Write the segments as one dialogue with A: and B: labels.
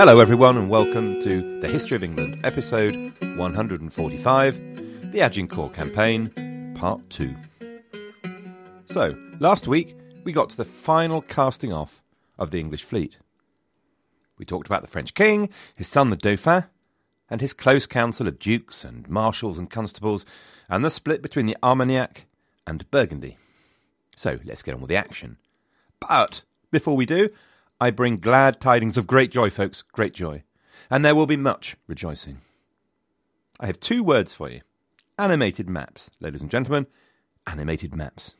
A: Hello, everyone, and welcome to the History of England, episode 145, the Agincourt Campaign, part 2. So, last week we got to the final casting off of the English fleet. We talked about the French king, his son the Dauphin, and his close council of dukes and marshals and constables, and the split between the Armagnac and Burgundy. So, let's get on with the action. But, before we do, I bring glad tidings of great joy, folks, great joy. And there will be much rejoicing. I have two words for you animated maps, ladies and gentlemen, animated maps.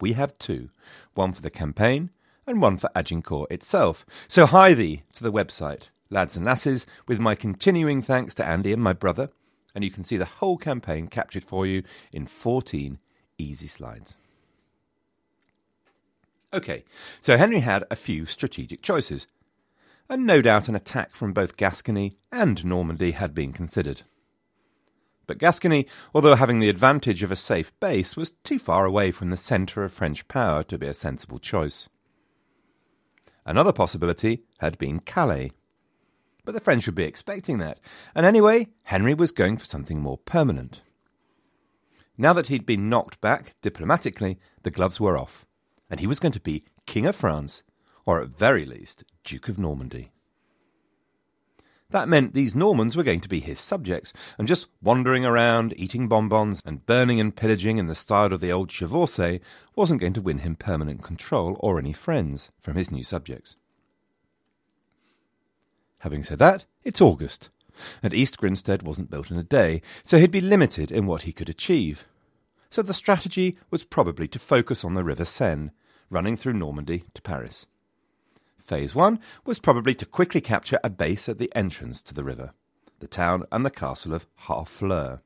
A: We have two one for the campaign and one for Agincourt itself. So hie thee to the website, lads and lasses, with my continuing thanks to Andy and my brother, and you can see the whole campaign captured for you in 14 easy slides. Okay, so Henry had a few strategic choices, and no doubt an attack from both Gascony and Normandy had been considered. But Gascony, although having the advantage of a safe base, was too far away from the centre of French power to be a sensible choice. Another possibility had been Calais. But the French would be expecting that, and anyway, Henry was going for something more permanent. Now that he'd been knocked back diplomatically, the gloves were off and he was going to be King of France, or at very least, Duke of Normandy. That meant these Normans were going to be his subjects, and just wandering around, eating bonbons, and burning and pillaging in the style of the old Chevauchée wasn't going to win him permanent control or any friends from his new subjects. Having said that, it's August, and East Grinstead wasn't built in a day, so he'd be limited in what he could achieve so the strategy was probably to focus on the River Seine, running through Normandy to Paris. Phase 1 was probably to quickly capture a base at the entrance to the river, the town and the castle of Harfleur.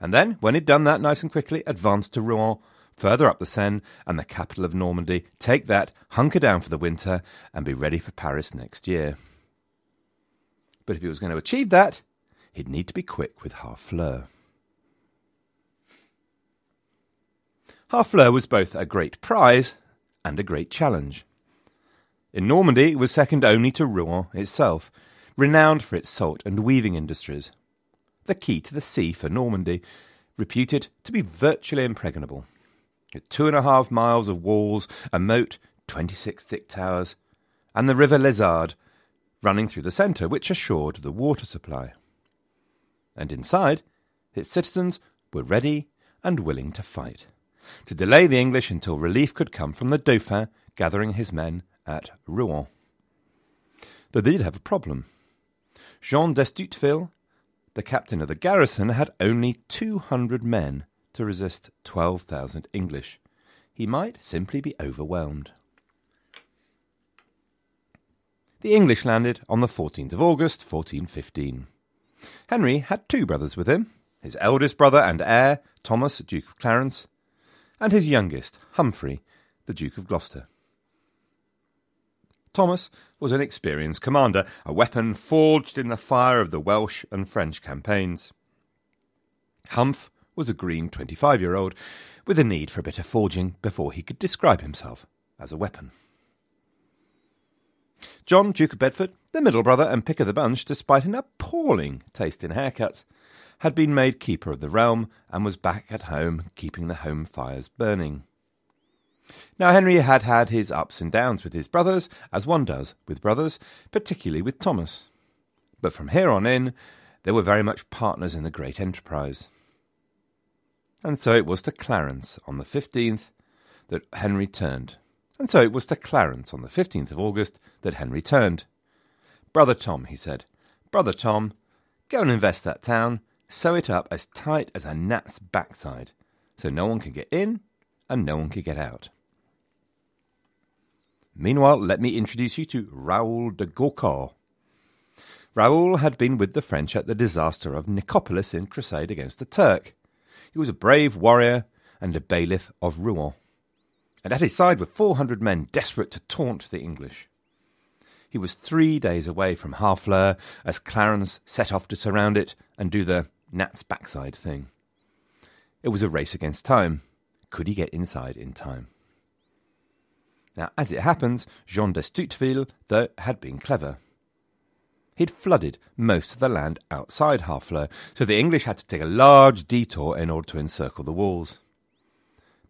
A: And then, when he'd done that nice and quickly, advance to Rouen, further up the Seine and the capital of Normandy, take that, hunker down for the winter, and be ready for Paris next year. But if he was going to achieve that, he'd need to be quick with Harfleur. Harfleur was both a great prize and a great challenge. In Normandy, it was second only to Rouen itself, renowned for its salt and weaving industries. The key to the sea for Normandy, reputed to be virtually impregnable. With two and a half miles of walls, a moat, twenty six thick towers, and the river Lézard running through the centre, which assured the water supply. and inside, its citizens were ready and willing to fight, to delay the English until relief could come from the Dauphin gathering his men at Rouen. But they did have a problem. Jean d'Estouteville, the captain of the garrison, had only 200 men to resist 12,000 English. He might simply be overwhelmed. The English landed on the 14th of August, 1415. Henry had two brothers with him his eldest brother and heir, Thomas, Duke of Clarence, and his youngest, Humphrey, the Duke of Gloucester. Thomas was an experienced commander, a weapon forged in the fire of the Welsh and French campaigns. Humph was a green 25 year old with a need for a bit of forging before he could describe himself as a weapon. John, Duke of Bedford, the middle brother and pick of the bunch, despite an appalling taste in haircuts, had been made keeper of the realm and was back at home keeping the home fires burning. Now, Henry had had his ups and downs with his brothers, as one does with brothers, particularly with Thomas. But from here on in, they were very much partners in the great enterprise. And so it was to Clarence on the 15th that Henry turned. And so it was to Clarence on the 15th of August that Henry turned. Brother Tom, he said, Brother Tom, go and invest that town, sew it up as tight as a gnat's backside, so no one can get in and no one can get out. Meanwhile, let me introduce you to Raoul de Gaucourt. Raoul had been with the French at the disaster of Nicopolis in crusade against the Turk. He was a brave warrior and a bailiff of Rouen and at his side were 400 men desperate to taunt the English. He was three days away from Harfleur as Clarence set off to surround it and do the gnat's backside thing. It was a race against time. Could he get inside in time? Now, as it happens, Jean d'Estouteville, though, had been clever. He'd flooded most of the land outside Harfleur, so the English had to take a large detour in order to encircle the walls.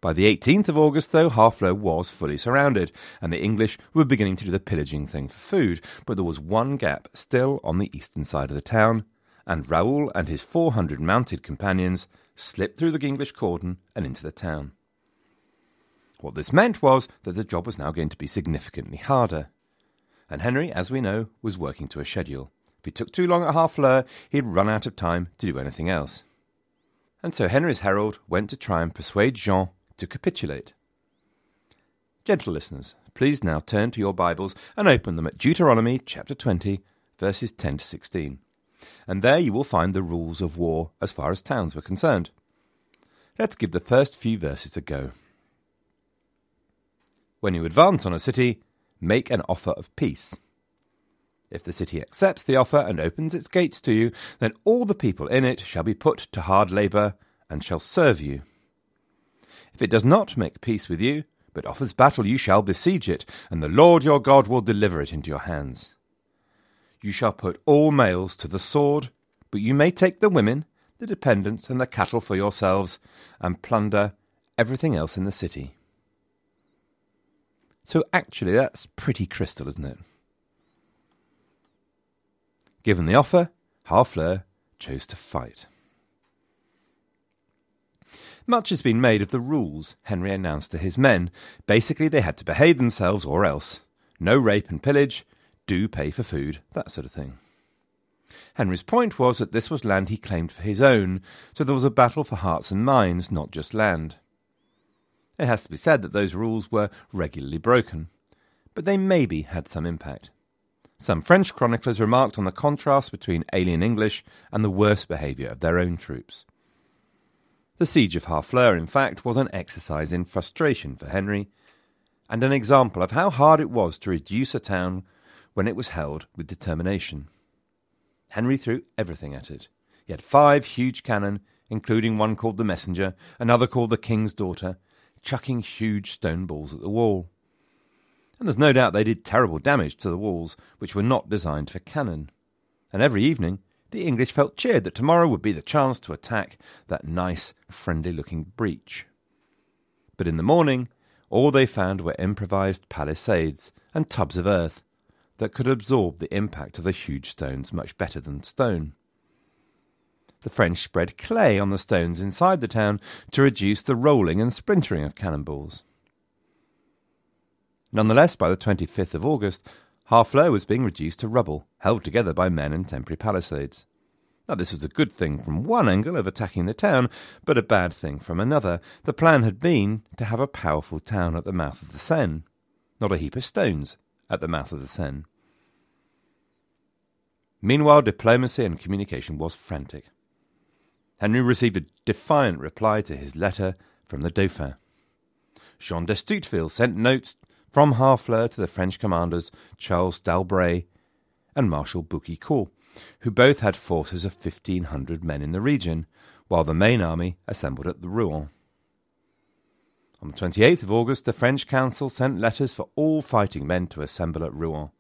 A: By the 18th of August, though, Harfleur was fully surrounded, and the English were beginning to do the pillaging thing for food, but there was one gap still on the eastern side of the town, and Raoul and his 400 mounted companions slipped through the English cordon and into the town. What this meant was that the job was now going to be significantly harder. And Henry, as we know, was working to a schedule. If he took too long at Harfleur, he'd run out of time to do anything else. And so Henry's herald went to try and persuade Jean to capitulate. Gentle listeners, please now turn to your Bibles and open them at Deuteronomy chapter 20, verses 10 to 16. And there you will find the rules of war as far as towns were concerned. Let's give the first few verses a go. When you advance on a city, make an offer of peace. If the city accepts the offer and opens its gates to you, then all the people in it shall be put to hard labour and shall serve you. If it does not make peace with you, but offers battle, you shall besiege it, and the Lord your God will deliver it into your hands. You shall put all males to the sword, but you may take the women, the dependents, and the cattle for yourselves, and plunder everything else in the city. So actually, that's pretty crystal, isn't it? Given the offer, Harfleur chose to fight. Much has been made of the rules Henry announced to his men. Basically, they had to behave themselves or else. No rape and pillage, do pay for food, that sort of thing. Henry's point was that this was land he claimed for his own, so there was a battle for hearts and minds, not just land. It has to be said that those rules were regularly broken, but they maybe had some impact. Some French chroniclers remarked on the contrast between alien English and the worse behaviour of their own troops. The siege of Harfleur, in fact, was an exercise in frustration for Henry, and an example of how hard it was to reduce a town when it was held with determination. Henry threw everything at it. He had five huge cannon, including one called the Messenger, another called the King's Daughter, chucking huge stone balls at the wall. And there's no doubt they did terrible damage to the walls, which were not designed for cannon. And every evening the English felt cheered that tomorrow would be the chance to attack that nice, friendly looking breach. But in the morning, all they found were improvised palisades and tubs of earth that could absorb the impact of the huge stones much better than stone. the French spread clay on the stones inside the town to reduce the rolling and splintering of cannonballs. Nonetheless, by the 25th of August, Harfleur was being reduced to rubble, held together by men and temporary palisades. Now, this was a good thing from one angle of attacking the town, but a bad thing from another. The plan had been to have a powerful town at the mouth of the Seine, not a heap of stones at the mouth of the Seine. Meanwhile, diplomacy and communication was frantic. Henry received a defiant reply to his letter from the Dauphin. Jean d'Estouteville sent notes from Harfleur to the French commanders Charles d'Albret and Marshal Boucicault, who both had forces of 1,500 men in the region, while the main army assembled at the Rouen. On the 28th of August, the French council sent letters for all fighting men to assemble at Rouen.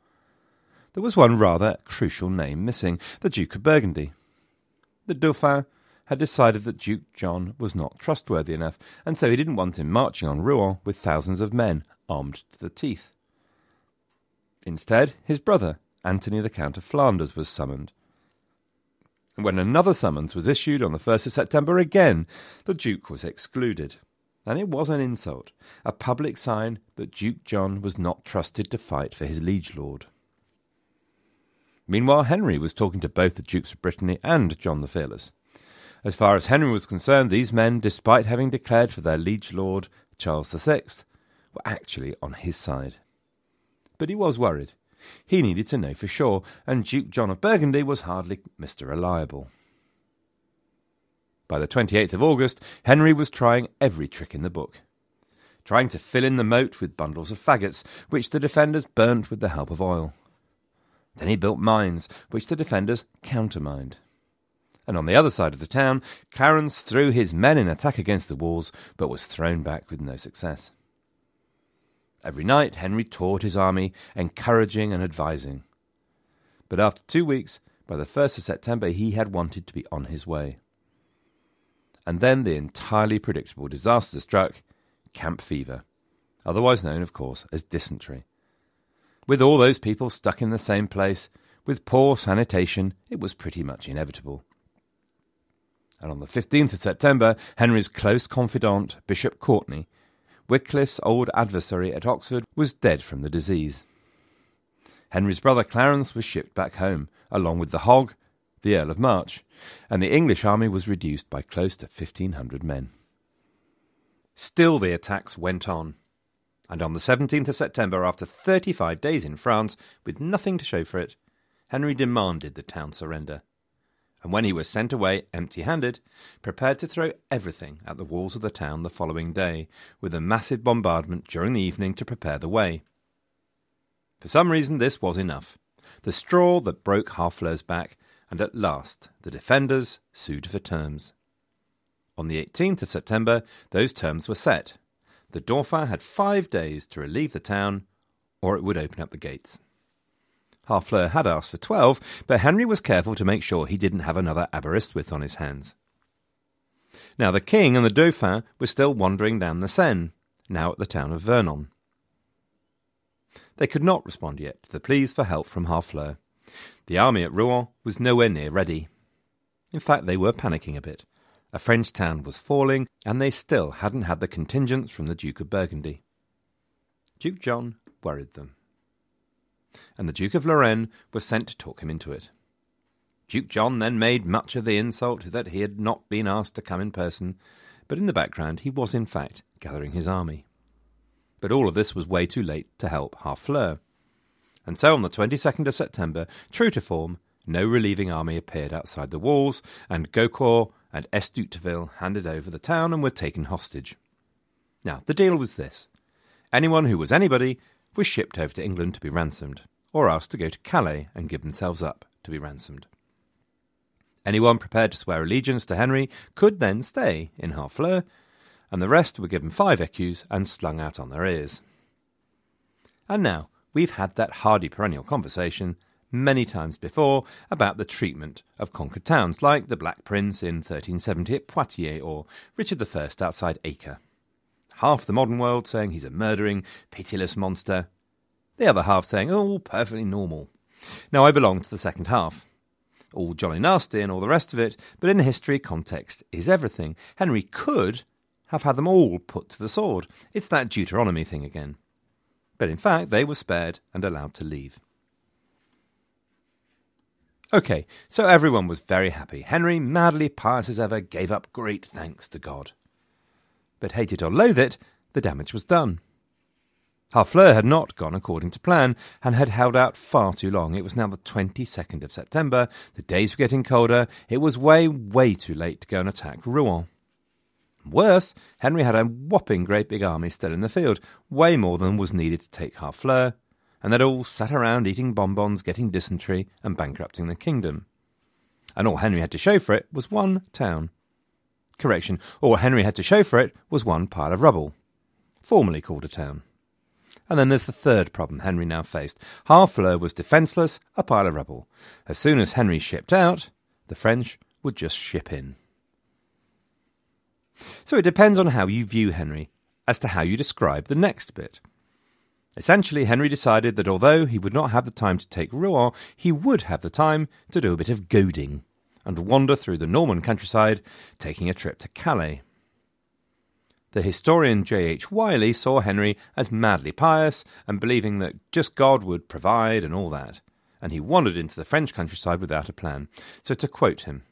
A: There was one rather crucial name missing the Duke of Burgundy. The Dauphin had decided that Duke John was not trustworthy enough, and so he didn't want him marching on Rouen with thousands of men armed to the teeth. Instead, his brother, Antony the Count of Flanders was summoned. And when another summons was issued on the 1st of September again, the Duke was excluded. And it was an insult, a public sign that Duke John was not trusted to fight for his liege lord. Meanwhile, Henry was talking to both the Dukes of Brittany and John the Fearless. As far as Henry was concerned, these men, despite having declared for their liege lord Charles VI, were actually on his side. But he was worried. He needed to know for sure, and Duke John of Burgundy was hardly Mr. Reliable. By the 28th of August, Henry was trying every trick in the book. Trying to fill in the moat with bundles of faggots, which the defenders burnt with the help of oil. Then he built mines, which the defenders countermined. And on the other side of the town, Clarence threw his men in attack against the walls, but was thrown back with no success. Every night Henry toured his army, encouraging and advising. But after two weeks, by the 1st of September, he had wanted to be on his way. And then the entirely predictable disaster struck camp fever, otherwise known, of course, as dysentery. With all those people stuck in the same place, with poor sanitation, it was pretty much inevitable. And on the 15th of September, Henry's close confidant, Bishop Courtenay, Wycliffe's old adversary at Oxford was dead from the disease. Henry's brother Clarence was shipped back home, along with the Hog, the Earl of March, and the English army was reduced by close to 1,500 men. Still the attacks went on, and on the 17th of September, after 35 days in France, with nothing to show for it, Henry demanded the town surrender and when he was sent away empty handed, prepared to throw everything at the walls of the town the following day, with a massive bombardment during the evening to prepare the way. For some reason, this was enough the straw that broke Harfleur's back, and at last the defenders sued for terms. On the 18th of September, those terms were set. The Dauphin had five days to relieve the town, or it would open up the gates. Harfleur had asked for twelve, but Henry was careful to make sure he didn't have another Aberystwyth on his hands. Now the king and the Dauphin were still wandering down the Seine, now at the town of Vernon. They could not respond yet to the pleas for help from Harfleur. The army at Rouen was nowhere near ready. In fact, they were panicking a bit. A French town was falling, and they still hadn't had the contingents from the Duke of Burgundy. Duke John worried them and the Duke of Lorraine was sent to talk him into it. Duke John then made much of the insult that he had not been asked to come in person, but in the background he was in fact gathering his army. But all of this was way too late to help Harfleur. And so on the 22nd of September, true to form, no relieving army appeared outside the walls, and Gaucourt and Estouteville handed over the town and were taken hostage. Now, the deal was this anyone who was anybody was shipped over to England to be ransomed, or asked to go to Calais and give themselves up to be ransomed. Anyone prepared to swear allegiance to Henry could then stay in Harfleur, and the rest were given five écus and slung out on their ears. And now we've had that hardy perennial conversation many times before about the treatment of conquered towns, like the Black Prince in 1370 at Poitiers or Richard I outside Acre half the modern world saying he's a murdering, pitiless monster, the other half saying, oh, perfectly normal. Now, I belong to the second half. all jolly nasty and all the rest of it, but in history, context is everything. Henry could have had them all put to the sword. It's that Deuteronomy thing again. But in fact, they were spared and allowed to leave. Okay, so everyone was very happy. Henry, madly pious as ever, gave up great thanks to God. But hate it or loathe it, the damage was done. Harfleur had not gone according to plan and had held out far too long. It was now the 22nd of September, the days were getting colder, it was way, way too late to go and attack Rouen. Worse, Henry had a whopping great big army still in the field, way more than was needed to take Harfleur, and they'd all sat around eating bonbons, getting dysentery, and bankrupting the kingdom. And all Henry had to show for it was one town. Correction, all Henry had to show for it was one pile of rubble, formerly called a town. And then there's the third problem Henry now faced. Harfleur was defenceless, a pile of rubble. As soon as Henry shipped out, the French would just ship in. So it depends on how you view Henry as to how you describe the next bit. Essentially, Henry decided that although he would not have the time to take Rouen, he would have the time to do a bit of goading and wander through the Norman countryside, taking a trip to Calais. The historian J. H. Wylie saw Henry as madly pious and believing that just God would provide and all that, and he wandered into the French countryside without a plan. So, to quote him,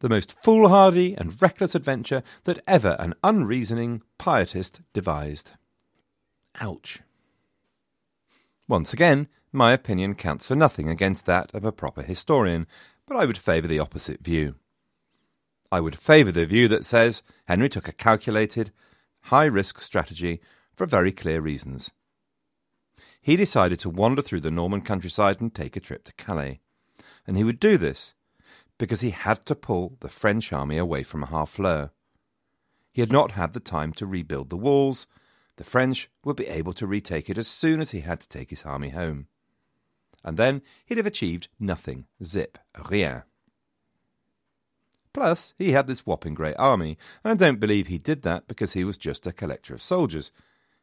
A: the most foolhardy and reckless adventure that ever an unreasoning pietist devised. Ouch. Once again, my opinion counts for nothing against that of a proper historian, but I would favour the opposite view. I would favour the view that says Henry took a calculated, high risk strategy for very clear reasons. He decided to wander through the Norman countryside and take a trip to Calais. And he would do this because he had to pull the French army away from Harfleur. He had not had the time to rebuild the walls. The French would be able to retake it as soon as he had to take his army home. And then he'd have achieved nothing. Zip. Rien. Plus, he had this whopping great army, and I don't believe he did that because he was just a collector of soldiers.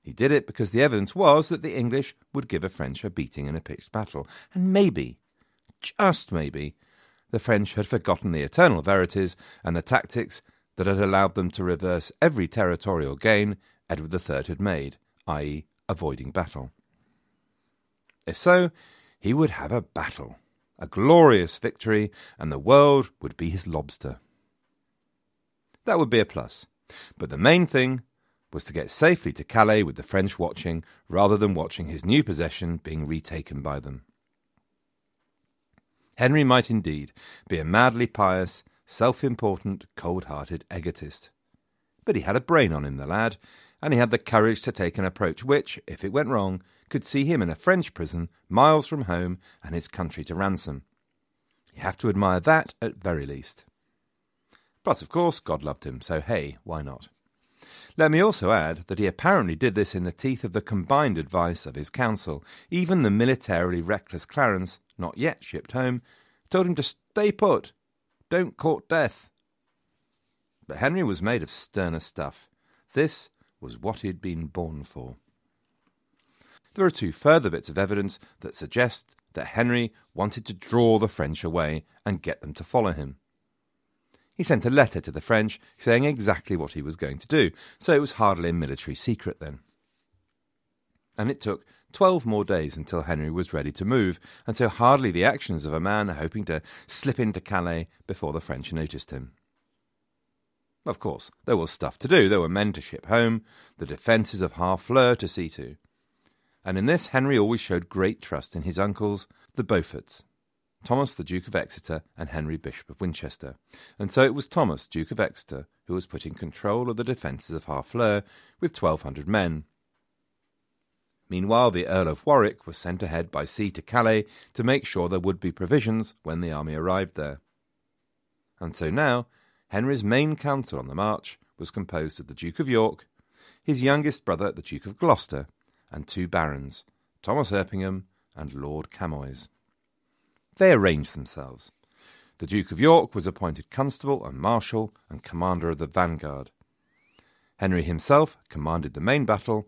A: He did it because the evidence was that the English would give a French a beating in a pitched battle, and maybe, just maybe, the French had forgotten the eternal verities and the tactics that had allowed them to reverse every territorial gain Edward III had made, i.e., avoiding battle. If so, he would have a battle a glorious victory, and the world would be his lobster. That would be a plus. But the main thing was to get safely to Calais with the French watching, rather than watching his new possession being retaken by them. Henry might indeed be a madly pious, self important, cold hearted egotist. But he had a brain on him, the lad, and he had the courage to take an approach which, if it went wrong, could see him in a French prison, miles from home and his country to ransom. You have to admire that at very least. Plus, of course, God loved him, so hey, why not? Let me also add that he apparently did this in the teeth of the combined advice of his council. Even the militarily reckless Clarence, not yet shipped home, told him to stay put, don't court death. But Henry was made of sterner stuff. This was what he had been born for. There are two further bits of evidence that suggest that Henry wanted to draw the French away and get them to follow him. He sent a letter to the French saying exactly what he was going to do, so it was hardly a military secret then. And it took twelve more days until Henry was ready to move, and so hardly the actions of a man hoping to slip into Calais before the French noticed him. Of course, there was stuff to do. There were men to ship home, the defences of Harfleur to see to and in this Henry always showed great trust in his uncles, the Beauforts, Thomas the Duke of Exeter and Henry Bishop of Winchester, and so it was Thomas, Duke of Exeter, who was put in control of the defences of Harfleur with twelve hundred men. Meanwhile, the Earl of Warwick was sent ahead by sea to Calais to make sure there would be provisions when the army arrived there. And so now, Henry's main council on the march was composed of the Duke of York, his youngest brother, the Duke of Gloucester, and two barons, Thomas Erpingham and Lord Camoys. They arranged themselves. The Duke of York was appointed constable and marshal and commander of the vanguard. Henry himself commanded the main battle,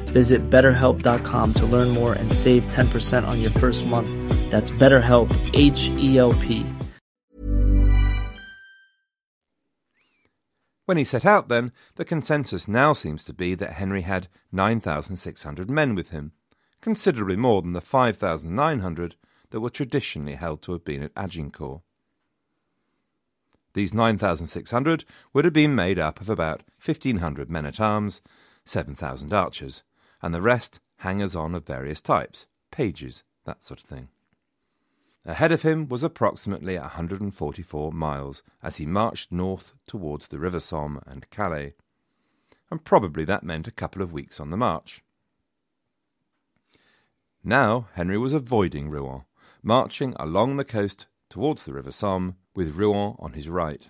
B: Visit betterhelp.com to learn more and save 10% on your first month. That's BetterHelp, H E L P.
A: When he set out, then, the consensus now seems to be that Henry had 9,600 men with him, considerably more than the 5,900 that were traditionally held to have been at Agincourt. These 9,600 would have been made up of about 1,500 men at arms, 7,000 archers, and the rest hangers on of various types, pages, that sort of thing. Ahead of him was approximately 144 miles as he marched north towards the River Somme and Calais, and probably that meant a couple of weeks on the march. Now Henry was avoiding Rouen, marching along the coast towards the River Somme, with Rouen on his right.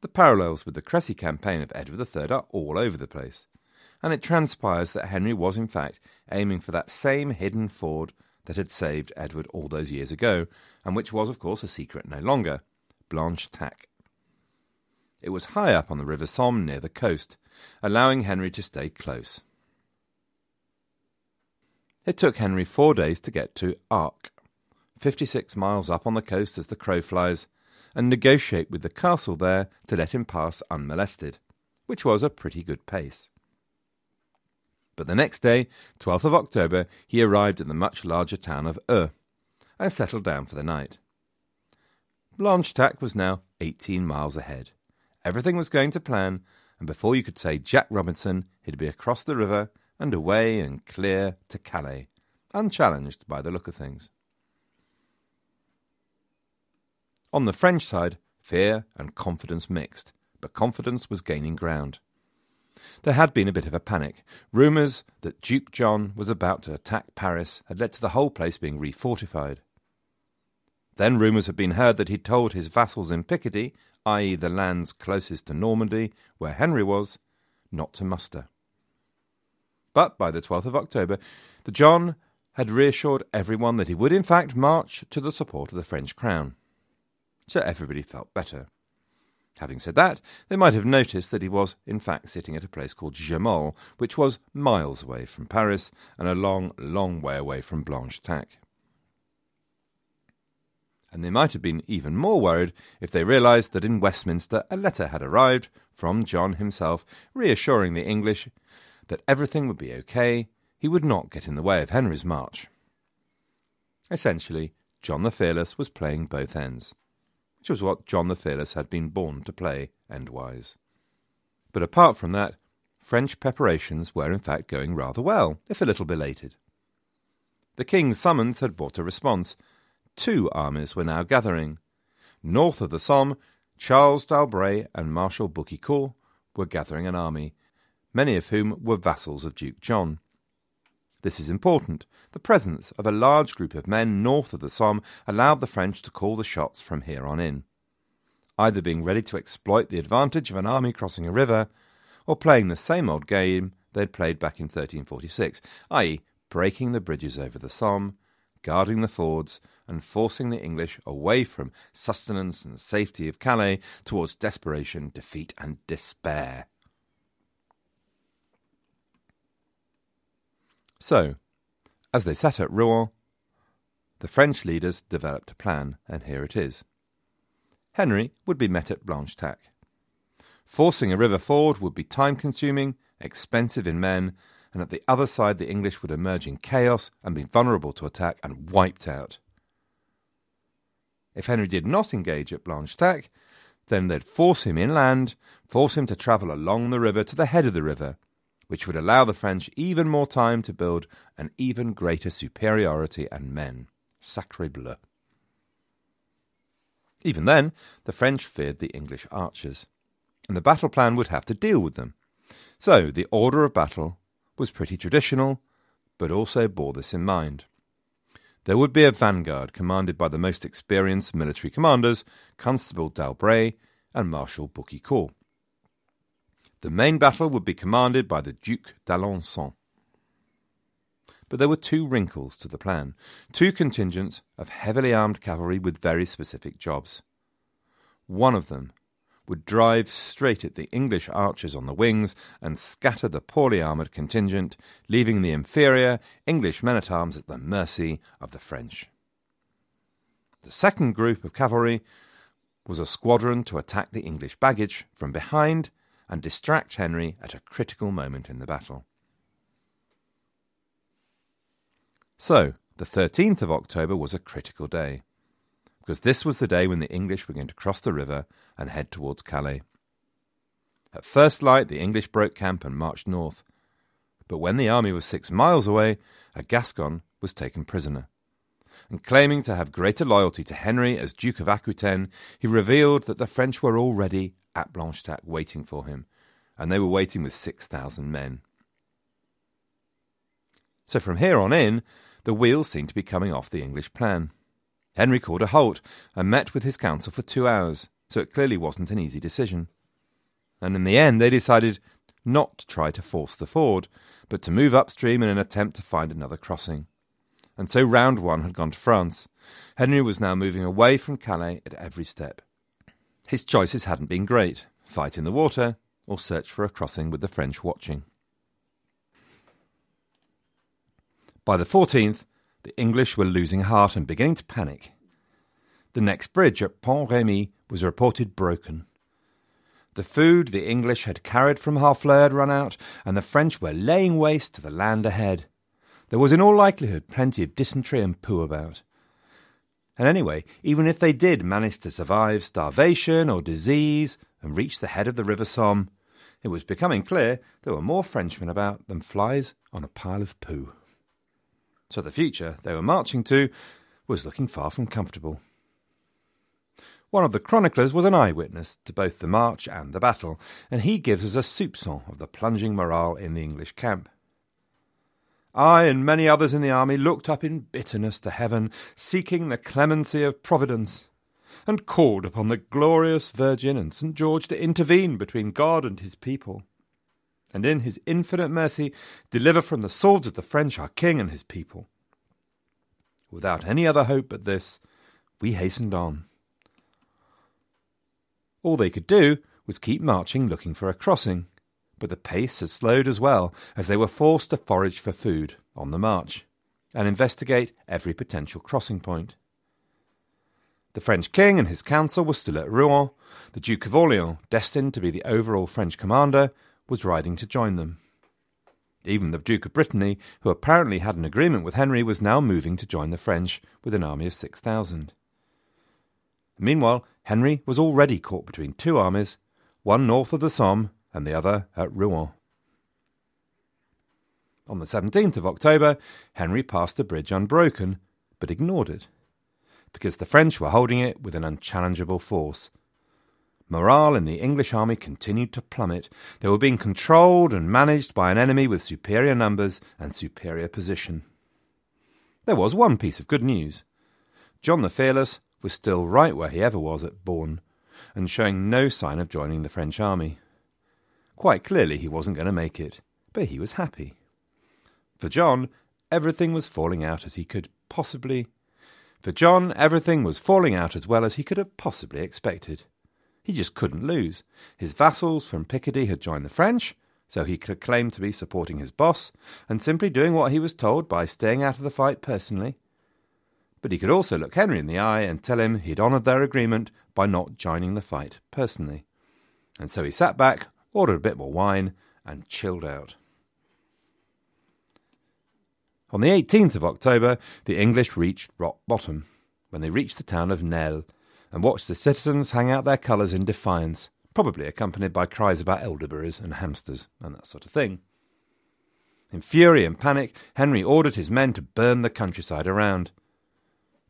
A: The parallels with the Crécy campaign of Edward III are all over the place, and it transpires that Henry was in fact aiming for that same hidden ford that had saved Edward all those years ago, and which was, of course, a secret no longer Blanchetaque. It was high up on the River Somme near the coast, allowing Henry to stay close. It took Henry four days to get to Arques, 56 miles up on the coast as the crow flies, and negotiate with the castle there to let him pass unmolested, which was a pretty good pace. But the next day, 12th of October, he arrived in the much larger town of Eu and settled down for the night. Blanchetaque was now 18 miles ahead. Everything was going to plan, and before you could say Jack Robinson, he'd be across the river and away and clear to Calais, unchallenged by the look of things. On the French side, fear and confidence mixed, but confidence was gaining ground. There had been a bit of a panic. Rumours that Duke John was about to attack Paris had led to the whole place being refortified. Then rumours had been heard that he'd told his vassals in Picardy, i.e., the lands closest to Normandy, where Henry was, not to muster. But by the 12th of October, the John had reassured everyone that he would in fact march to the support of the French crown. So everybody felt better. Having said that, they might have noticed that he was, in fact, sitting at a place called Gemol, which was miles away from Paris and a long, long way away from Blanchetaque. And they might have been even more worried if they realized that in Westminster a letter had arrived from John himself reassuring the English that everything would be okay, he would not get in the way of Henry's march. Essentially, John the Fearless was playing both ends which was what John the Fearless had been born to play endwise. But apart from that, French preparations were in fact going rather well, if a little belated. The king's summons had brought a response. Two armies were now gathering. North of the Somme, Charles d'Albret and Marshal Boucicault were gathering an army, many of whom were vassals of Duke John. This is important. The presence of a large group of men north of the Somme allowed the French to call the shots from here on in, either being ready to exploit the advantage of an army crossing a river, or playing the same old game they had played back in 1346, i.e., breaking the bridges over the Somme, guarding the fords, and forcing the English away from sustenance and safety of Calais towards desperation, defeat, and despair. So, as they sat at Rouen, the French leaders developed a plan, and here it is. Henry would be met at Blanchetaque. Forcing a river ford would be time consuming, expensive in men, and at the other side the English would emerge in chaos and be vulnerable to attack and wiped out. If Henry did not engage at Blanchetaque, then they'd force him inland, force him to travel along the river to the head of the river, which would allow the French even more time to build an even greater superiority and men. Sacre bleu. Even then, the French feared the English archers, and the battle plan would have to deal with them. So the order of battle was pretty traditional, but also bore this in mind. there would be a vanguard commanded by the most experienced military commanders, Constable d'Albret and Marshal Boucicault. The main battle would be commanded by the Duke d'Alençon. But there were two wrinkles to the plan, two contingents of heavily armed cavalry with very specific jobs. One of them would drive straight at the English archers on the wings and scatter the poorly armoured contingent, leaving the inferior English men at arms at the mercy of the French. The second group of cavalry was a squadron to attack the English baggage from behind and distract Henry at a critical moment in the battle. So, the 13th of October was a critical day because this was the day when the English were going to cross the river and head towards Calais. At first light, the English broke camp and marched north. But when the army was six miles away, a Gascon was taken prisoner. And claiming to have greater loyalty to Henry as Duke of Aquitaine, he revealed that the French were already at Blanchetaque waiting for him, and they were waiting with 6,000 men. So from here on in, the wheels seemed to be coming off the English plan. Henry called a halt and met with his council for two hours, so it clearly wasn't an easy decision. And in the end, they decided not to try to force the ford, but to move upstream in an attempt to find another crossing. And so round one had gone to France. Henry was now moving away from Calais at every step. His choices hadn't been great fight in the water or search for a crossing with the French watching. By the 14th, the English were losing heart and beginning to panic. The next bridge at Pont Remy was reported broken. The food the English had carried from Harfleur had run out, and the French were laying waste to the land ahead. There was in all likelihood plenty of dysentery and poo about. And anyway, even if they did manage to survive starvation or disease and reach the head of the River Somme, it was becoming clear there were more Frenchmen about than flies on a pile of poo. So the future they were marching to was looking far from comfortable. One of the chroniclers was an eyewitness to both the march and the battle, and he gives us a soupçon of the plunging morale in the English camp. I and many others in the army looked up in bitterness to heaven, seeking the clemency of Providence, and called upon the glorious Virgin and St. George to intervene between God and his people and in his infinite mercy deliver from the swords of the French our king and his people. Without any other hope but this, we hastened on. All they could do was keep marching looking for a crossing, but the pace had slowed as well as they were forced to forage for food on the march and investigate every potential crossing point. The French king and his council were still at Rouen. The Duke of Orleans, destined to be the overall French commander, was riding to join them. Even the Duke of Brittany, who apparently had an agreement with Henry, was now moving to join the French with an army of 6,000. Meanwhile, Henry was already caught between two armies, one north of the Somme and the other at Rouen. On the 17th of October, Henry passed the bridge unbroken, but ignored it, because the French were holding it with an unchallengeable force, Morale in the English army continued to plummet. They were being controlled and managed by an enemy with superior numbers and superior position. There was one piece of good news. John the Fearless was still right where he ever was at Bourne, and showing no sign of joining the French army. Quite clearly he wasn't going to make it, but he was happy. For John, everything was falling out as he could possibly. For John, everything was falling out as well as he could have possibly expected. He just couldn't lose. His vassals from Picardy had joined the French, so he could claim to be supporting his boss and simply doing what he was told by staying out of the fight personally. But he could also look Henry in the eye and tell him he'd honoured their agreement by not joining the fight personally. And so he sat back, ordered a bit more wine, and chilled out. On the 18th of October, the English reached rock bottom when they reached the town of Nesle and watched the citizens hang out their colours in defiance, probably accompanied by cries about elderberries and hamsters and that sort of thing. In fury and panic, Henry ordered his men to burn the countryside around.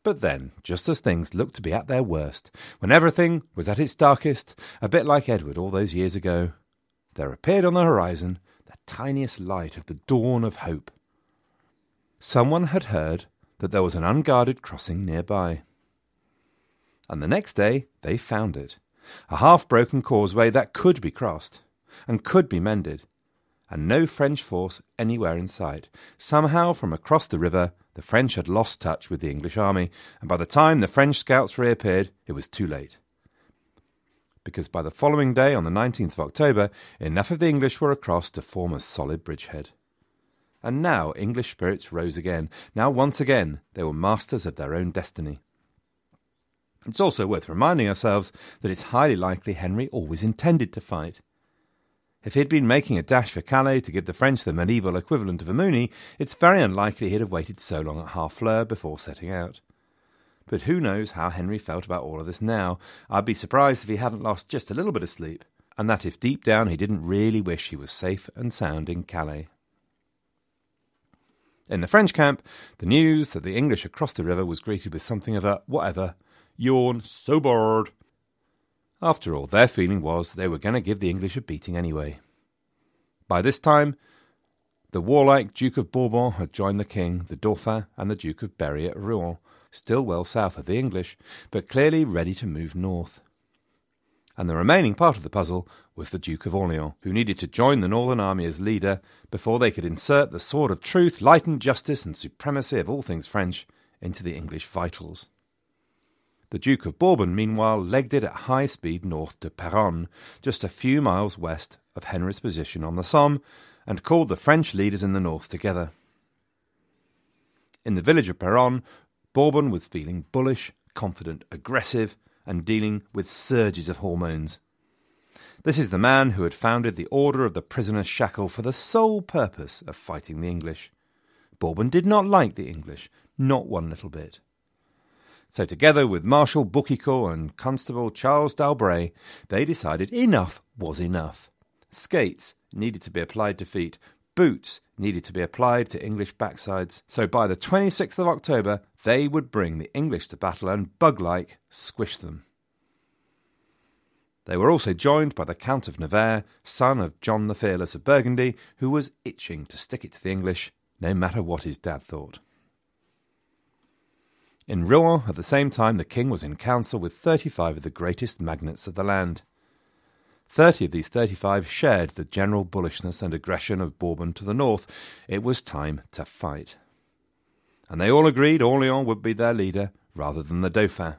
A: But then, just as things looked to be at their worst, when everything was at its darkest, a bit like Edward all those years ago, there appeared on the horizon the tiniest light of the dawn of hope. Someone had heard that there was an unguarded crossing nearby. And the next day they found it a half broken causeway that could be crossed and could be mended, and no French force anywhere in sight. Somehow, from across the river, the French had lost touch with the English army, and by the time the French scouts reappeared, it was too late. Because by the following day, on the 19th of October, enough of the English were across to form a solid bridgehead. And now English spirits rose again. Now, once again, they were masters of their own destiny. It's also worth reminding ourselves that it's highly likely Henry always intended to fight. If he'd been making a dash for Calais to give the French the medieval equivalent of a Mooney, it's very unlikely he'd have waited so long at Harfleur before setting out. But who knows how Henry felt about all of this now? I'd be surprised if he hadn't lost just a little bit of sleep, and that if deep down he didn't really wish he was safe and sound in Calais. In the French camp, the news that the English had crossed the river was greeted with something of a whatever, yawn, so bored. After all, their feeling was they were going to give the English a beating anyway. By this time, the warlike Duke of Bourbon had joined the King, the Dauphin, and the Duke of Berry at Rouen, still well south of the English, but clearly ready to move north. And the remaining part of the puzzle was the Duke of Orleans, who needed to join the Northern Army as leader before they could insert the sword of truth, light and justice, and supremacy of all things French into the English vitals. The Duke of Bourbon, meanwhile, legged it at high speed north to Peronne, just a few miles west of Henry's position on the Somme, and called the French leaders in the north together. In the village of Peronne, Bourbon was feeling bullish, confident, aggressive, and dealing with surges of hormones. This is the man who had founded the Order of the Prisoner's Shackle for the sole purpose of fighting the English. Bourbon did not like the English, not one little bit. So, together with Marshal Boucicault and Constable Charles d'Albret, they decided enough was enough. Skates needed to be applied to feet, boots needed to be applied to English backsides. So, by the 26th of October, they would bring the English to battle and, bug like, squish them. They were also joined by the Count of Nevers, son of John the Fearless of Burgundy, who was itching to stick it to the English, no matter what his dad thought. In Rouen, at the same time, the king was in council with 35 of the greatest magnates of the land. Thirty of these 35 shared the general bullishness and aggression of Bourbon to the north. It was time to fight. And they all agreed Orleans would be their leader rather than the Dauphin.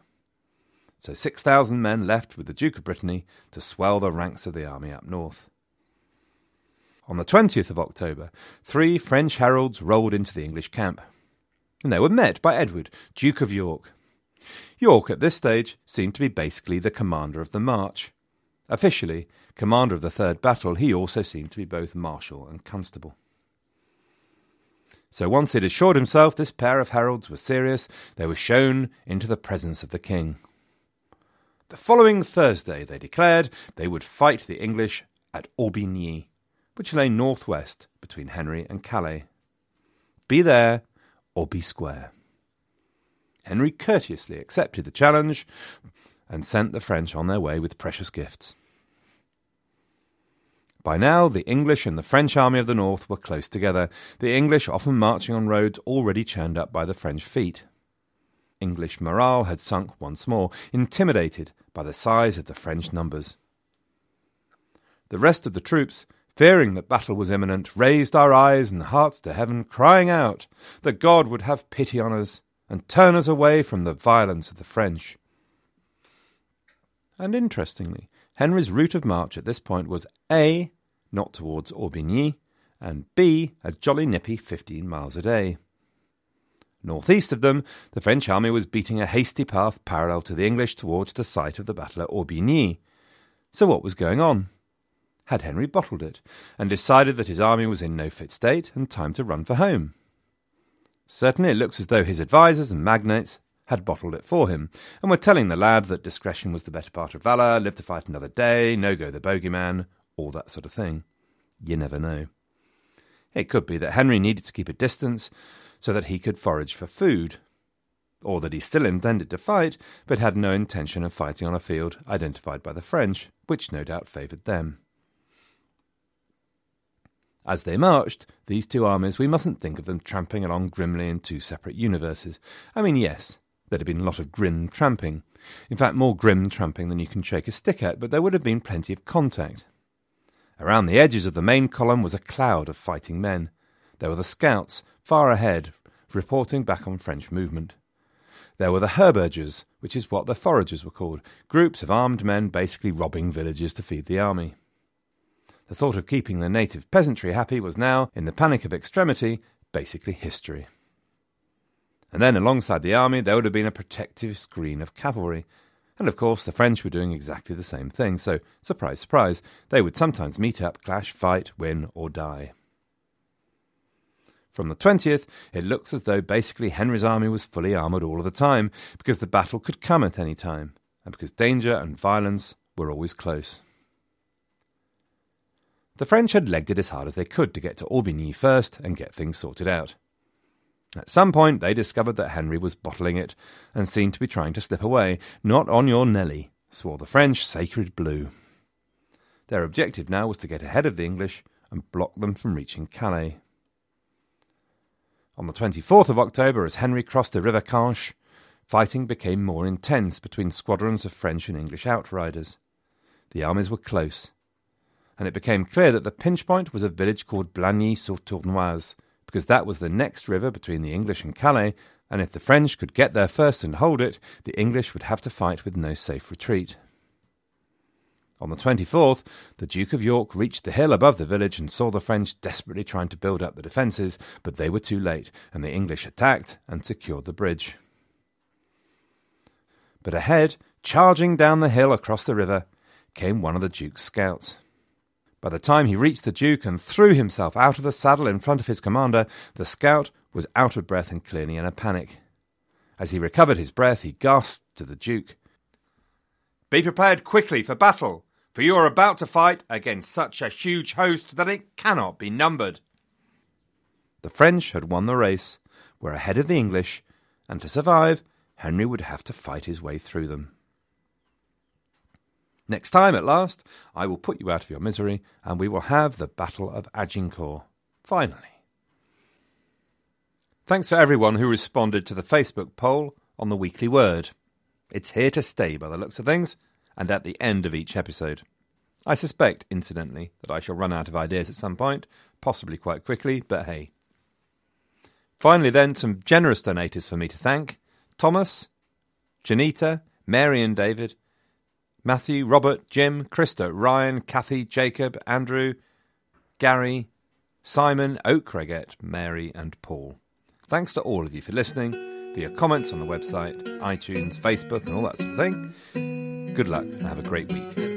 A: So 6,000 men left with the Duke of Brittany to swell the ranks of the army up north. On the 20th of October, three French heralds rolled into the English camp and they were met by Edward, Duke of York. York at this stage seemed to be basically the commander of the march. Officially, commander of the third battle, he also seemed to be both marshal and constable. So once he'd assured himself this pair of heralds were serious, they were shown into the presence of the king. The following Thursday, they declared, they would fight the English at Aubigny, which lay northwest between Henry and Calais. Be there or be square. Henry courteously accepted the challenge and sent the French on their way with precious gifts. By now, the English and the French army of the north were close together, the English often marching on roads already churned up by the French feet. English morale had sunk once more, intimidated by the size of the French numbers. The rest of the troops fearing that battle was imminent, raised our eyes and hearts to heaven, crying out that God would have pity on us and turn us away from the violence of the French. And interestingly, Henry's route of march at this point was A, not towards Aubigny, and B, a jolly nippy fifteen miles a day. Northeast of them, the French army was beating a hasty path parallel to the English towards the site of the battle at Aubigny. So what was going on? had Henry bottled it, and decided that his army was in no fit state and time to run for home. Certainly it looks as though his advisers and magnates had bottled it for him, and were telling the lad that discretion was the better part of valour, live to fight another day, no go the bogeyman, all that sort of thing. You never know. It could be that Henry needed to keep a distance so that he could forage for food, or that he still intended to fight, but had no intention of fighting on a field identified by the French, which no doubt favoured them. As they marched, these two armies, we mustn't think of them tramping along grimly in two separate universes. I mean, yes, there'd have been a lot of grim tramping. In fact, more grim tramping than you can shake a stick at, but there would have been plenty of contact. Around the edges of the main column was a cloud of fighting men. There were the scouts, far ahead, reporting back on French movement. There were the herbergers, which is what the foragers were called, groups of armed men basically robbing villages to feed the army. The thought of keeping the native peasantry happy was now, in the panic of extremity, basically history. And then alongside the army there would have been a protective screen of cavalry. And of course the French were doing exactly the same thing, so surprise, surprise, they would sometimes meet up, clash, fight, win, or die. From the 20th, it looks as though basically Henry's army was fully armoured all of the time, because the battle could come at any time, and because danger and violence were always close. The French had legged it as hard as they could to get to Aubigny first and get things sorted out. At some point, they discovered that Henry was bottling it and seemed to be trying to slip away. Not on your Nelly, swore the French sacred blue. Their objective now was to get ahead of the English and block them from reaching Calais. On the 24th of October, as Henry crossed the River Canche, fighting became more intense between squadrons of French and English outriders. The armies were close, and it became clear that the pinch point was a village called Blangy-sur-Ternoise, because that was the next river between the English and Calais, and if the French could get there first and hold it, the English would have to fight with no safe retreat. On the 24th, the Duke of York reached the hill above the village and saw the French desperately trying to build up the defences, but they were too late, and the English attacked and secured the bridge. But ahead, charging down the hill across the river, came one of the Duke's scouts. By the time he reached the Duke and threw himself out of the saddle in front of his commander, the scout was out of breath and clearly in a panic. As he recovered his breath, he gasped to the Duke Be prepared quickly for battle, for you are about to fight against such a huge host that it cannot be numbered. The French had won the race, were ahead of the English, and to survive, Henry would have to fight his way through them. Next time, at last, I will put you out of your misery, and we will have the Battle of Agincourt. Finally. Thanks to everyone who responded to the Facebook poll on the weekly word. It's here to stay by the looks of things, and at the end of each episode. I suspect, incidentally, that I shall run out of ideas at some point, possibly quite quickly, but hey. Finally, then, some generous donators for me to thank Thomas, Janita, Mary and David, Matthew, Robert, Jim, Krista, Ryan, Kathy, Jacob, Andrew, Gary, Simon, Oakreget, Mary, and Paul. Thanks to all of you for listening, for your comments on the website, iTunes, Facebook, and all that sort of thing. Good luck and have a great week.